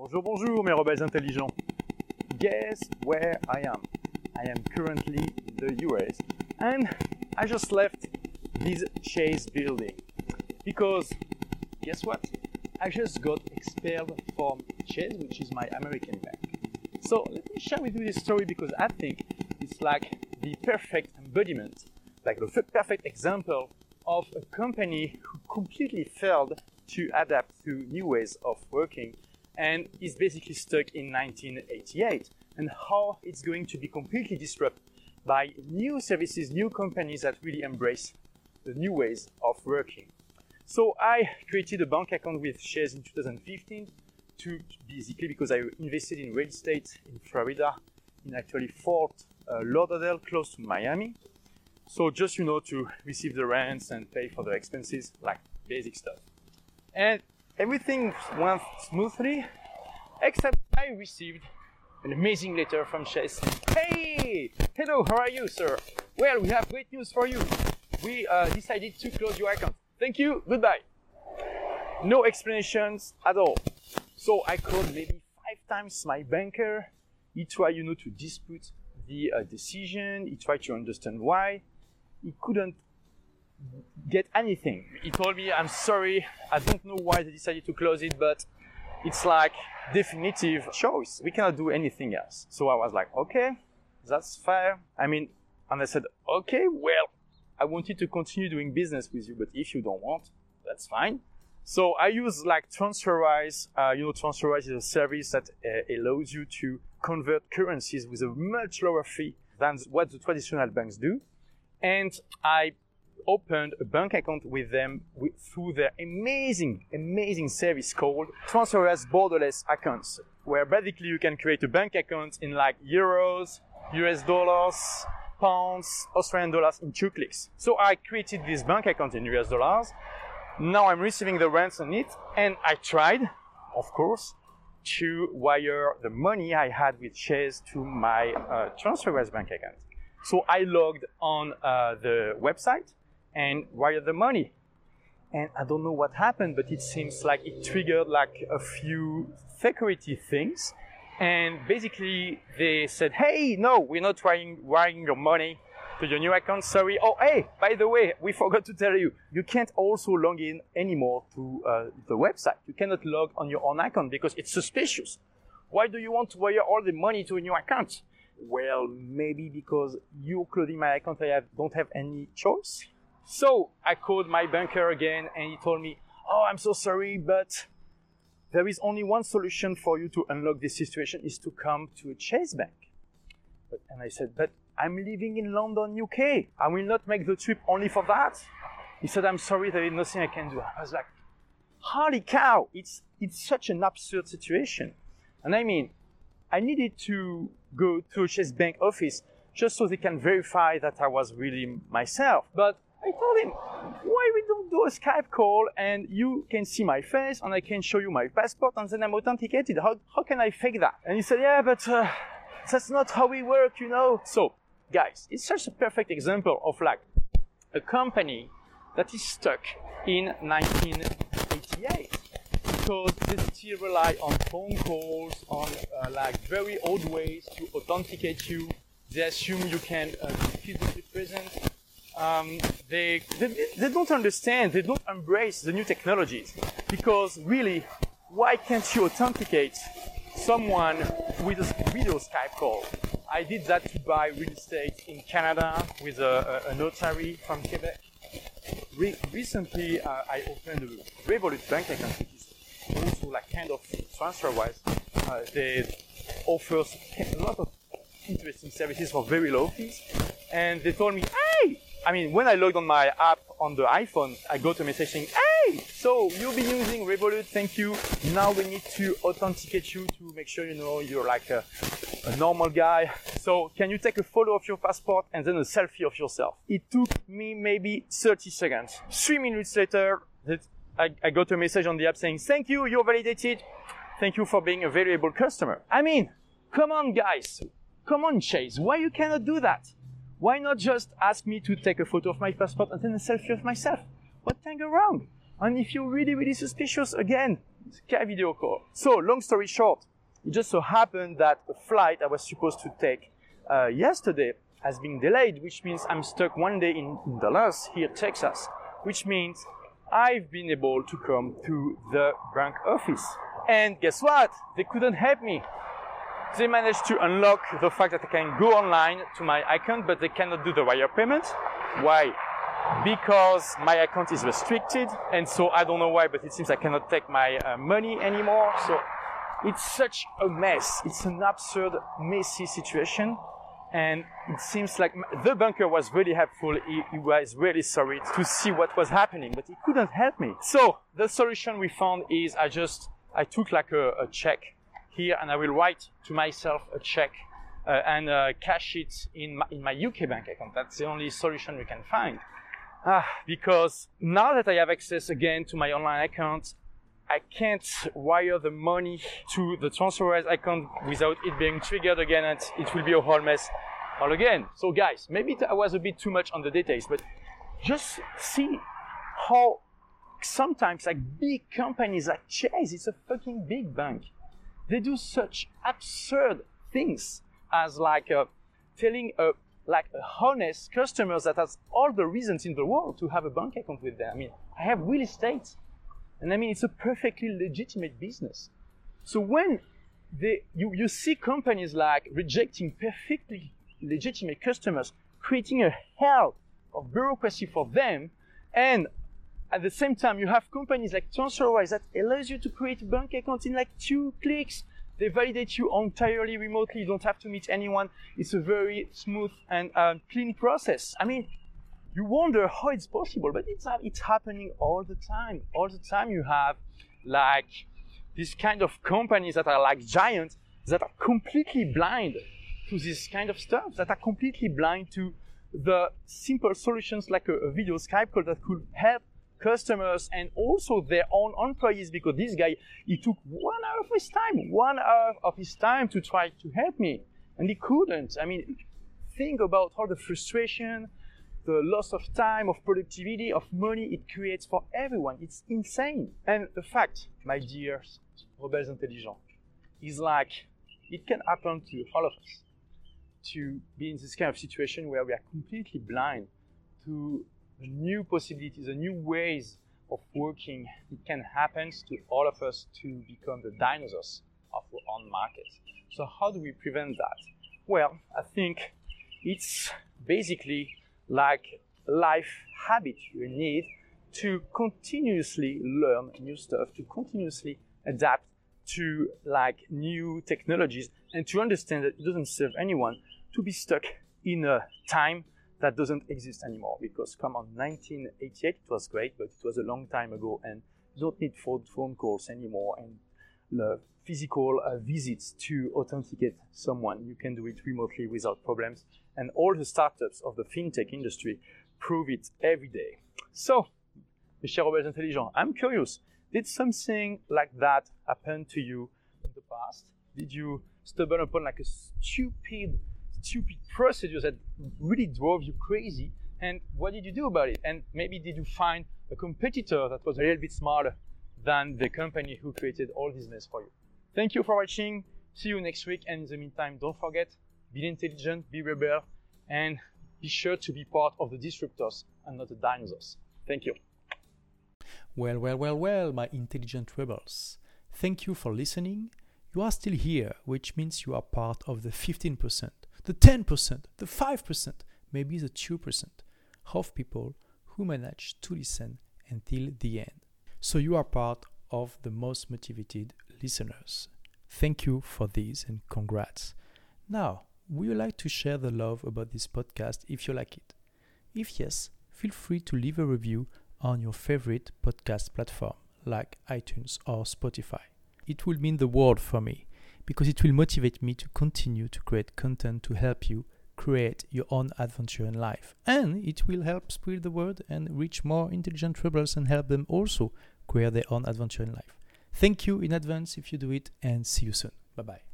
Bonjour, bonjour, mes rebelles intelligents. Guess where I am? I am currently in the US and I just left this Chase building because guess what? I just got expelled from Chase, which is my American bank. So let me share with you this story because I think it's like the perfect embodiment, like the perfect example of a company who completely failed to adapt to new ways of working and is basically stuck in 1988 and how it's going to be completely disrupted by new services, new companies that really embrace the new ways of working. So I created a bank account with Chase in 2015 to basically because I invested in real estate in Florida, in actually Fort uh, Lauderdale, close to Miami. So just you know to receive the rents and pay for the expenses, like basic stuff. And everything went smoothly, except I received an amazing letter from Chase. Hey, hello, how are you, sir? Well, we have great news for you. We uh, decided to close your account. Thank you, goodbye. No explanations at all. So I called maybe five times my banker. He tried, you know, to dispute the uh, decision. He tried to understand why. He couldn't get anything. He told me, I'm sorry, I don't know why they decided to close it, but it's like definitive choice. We cannot do anything else. So I was like, okay, that's fair. I mean, and I said, okay, well, I wanted to continue doing business with you, but if you don't want, that's fine. So I use like TransferWise. Uh, you know, TransferWise is a service that uh, allows you to convert currencies with a much lower fee than what the traditional banks do. And I opened a bank account with them with, through their amazing, amazing service called TransferWise Borderless Accounts, where basically you can create a bank account in like euros, US dollars, pounds, Australian dollars in two clicks. So I created this bank account in US dollars. Now I'm receiving the rents on it, and I tried, of course, to wire the money I had with Chase to my uh, TransferWise bank account. So I logged on uh, the website and wire the money. And I don't know what happened, but it seems like it triggered like a few security things. And basically they said, hey, no, we're not trying wiring your money to your new account. Sorry. Oh, hey, by the way, we forgot to tell you, you can't also log in anymore to uh, the website. You cannot log on your own account because it's suspicious. Why do you want to wire all the money to a new account? Well, maybe because you're closing my account, I have, don't have any choice. So I called my banker again and he told me, Oh, I'm so sorry, but there is only one solution for you to unlock this situation is to come to a Chase bank. But, and I said, But I'm living in London, UK. I will not make the trip only for that. He said, I'm sorry, there is nothing I can do. I was like, Holy cow, it's, it's such an absurd situation. And I mean, I needed to go to a Chase Bank office just so they can verify that I was really myself. But I told him, why we don't do a Skype call and you can see my face and I can show you my passport and then I'm authenticated. How, how can I fake that? And he said, yeah, but uh, that's not how we work, you know. So, guys, it's such a perfect example of like a company that is stuck in 1988 because they still rely on phone calls, on uh, like very old ways to authenticate you. They assume you can uh, physically present um, they, they, they don't understand, they don't embrace the new technologies. Because really, why can't you authenticate someone with a video Skype call? I did that to buy real estate in Canada with a, a, a notary from Quebec. Re- recently, uh, I opened a Revolut bank account, which is also like kind of TransferWise. Uh, they offer a lot of interesting services for very low fees. And they told me, I mean, when I logged on my app on the iPhone, I got a message saying, hey, so you'll be using Revolut, thank you. Now we need to authenticate you to make sure you know you're like a, a normal guy. So can you take a photo of your passport and then a selfie of yourself? It took me maybe 30 seconds. Three minutes later, I, I got a message on the app saying, thank you, you're validated. Thank you for being a valuable customer. I mean, come on guys. Come on, Chase. Why you cannot do that? Why not just ask me to take a photo of my passport and then a selfie of myself? What can go wrong? And if you're really, really suspicious, again, Skype video call. So, long story short, it just so happened that a flight I was supposed to take uh, yesterday has been delayed, which means I'm stuck one day in Dallas, here, Texas, which means I've been able to come to the bank office. And guess what? They couldn't help me. They managed to unlock the fact that I can go online to my account, but they cannot do the wire payment. Why? Because my account is restricted, and so I don't know why, but it seems I cannot take my uh, money anymore. So it's such a mess. It's an absurd, messy situation and it seems like the banker was really helpful. He, he, was really sorry to see what was happening, but he couldn't help me. So the solution we found is I just I took like a, a check here, and I will write to myself a check uh, and uh, cash it in my, in my UK bank account. That's the only solution we can find. Ah, because now that I have access again to my online account, I can't wire the money to the TransferWise account without it being triggered again and it will be a whole mess all again. So guys, maybe I was a bit too much on the details, but just see how sometimes like big companies like Chase, it's a fucking big bank. They do such absurd things as like uh, telling a like a honest customers that has all the reasons in the world to have a bank account with them. I mean, I have real estate and I mean, it's a perfectly legitimate business. So when they, you, you see companies like rejecting perfectly legitimate customers, creating a hell of bureaucracy for them, and at the same time, you have companies like TransferWise that allows you to create a bank account in like two clicks. They validate you entirely remotely. You don't have to meet anyone. It's a very smooth and uh, clean process. I mean, you wonder how it's possible, but it's it's happening all the time. All the time, you have like these kind of companies that are like giants that are completely blind to this kind of stuff, that are completely blind to the simple solutions like a, a video Skype call that could help customers and also their own employees because this guy he took one hour of his time one hour of his time to try to help me and he couldn't i mean think about all the frustration the loss of time, of productivity, of money it creates for everyone. It's insane. And the fact, my dear rebels intelligent, is like it can happen to all of us to be in this kind of situation where we are completely blind to new possibilities, the new ways of working. It can happen to all of us to become the dinosaurs of our own market. So how do we prevent that? Well, I think it's basically like life habit you need to continuously learn new stuff, to continuously adapt to like new technologies and to understand that it doesn't serve anyone to be stuck in a time that doesn't exist anymore because come on 1988 it was great but it was a long time ago and you don't need phone calls anymore and the physical uh, visits to authenticate someone you can do it remotely without problems and all the startups of the fintech industry prove it every day. So, mes chers Intelligent I'm curious. Did something like that happen to you in the past? Did you stumble upon like a stupid, stupid procedures that really drove you crazy? And what did you do about it? And maybe did you find a competitor that was a little bit smarter than the company who created all this mess for you? Thank you for watching. See you next week. And in the meantime, don't forget be intelligent, be rebel, and be sure to be part of the disruptors and not the dinosaurs. Thank you. Well, well, well, well, my intelligent rebels. Thank you for listening. You are still here, which means you are part of the 15%, the 10%, the 5%, maybe the 2% of people who manage to listen until the end. So you are part of the most motivated listeners. Thank you for this and congrats. Now, would you like to share the love about this podcast if you like it? If yes, feel free to leave a review on your favorite podcast platform like iTunes or Spotify. It will mean the world for me because it will motivate me to continue to create content to help you create your own adventure in life. And it will help spread the word and reach more intelligent rebels and help them also create their own adventure in life. Thank you in advance if you do it and see you soon. Bye bye.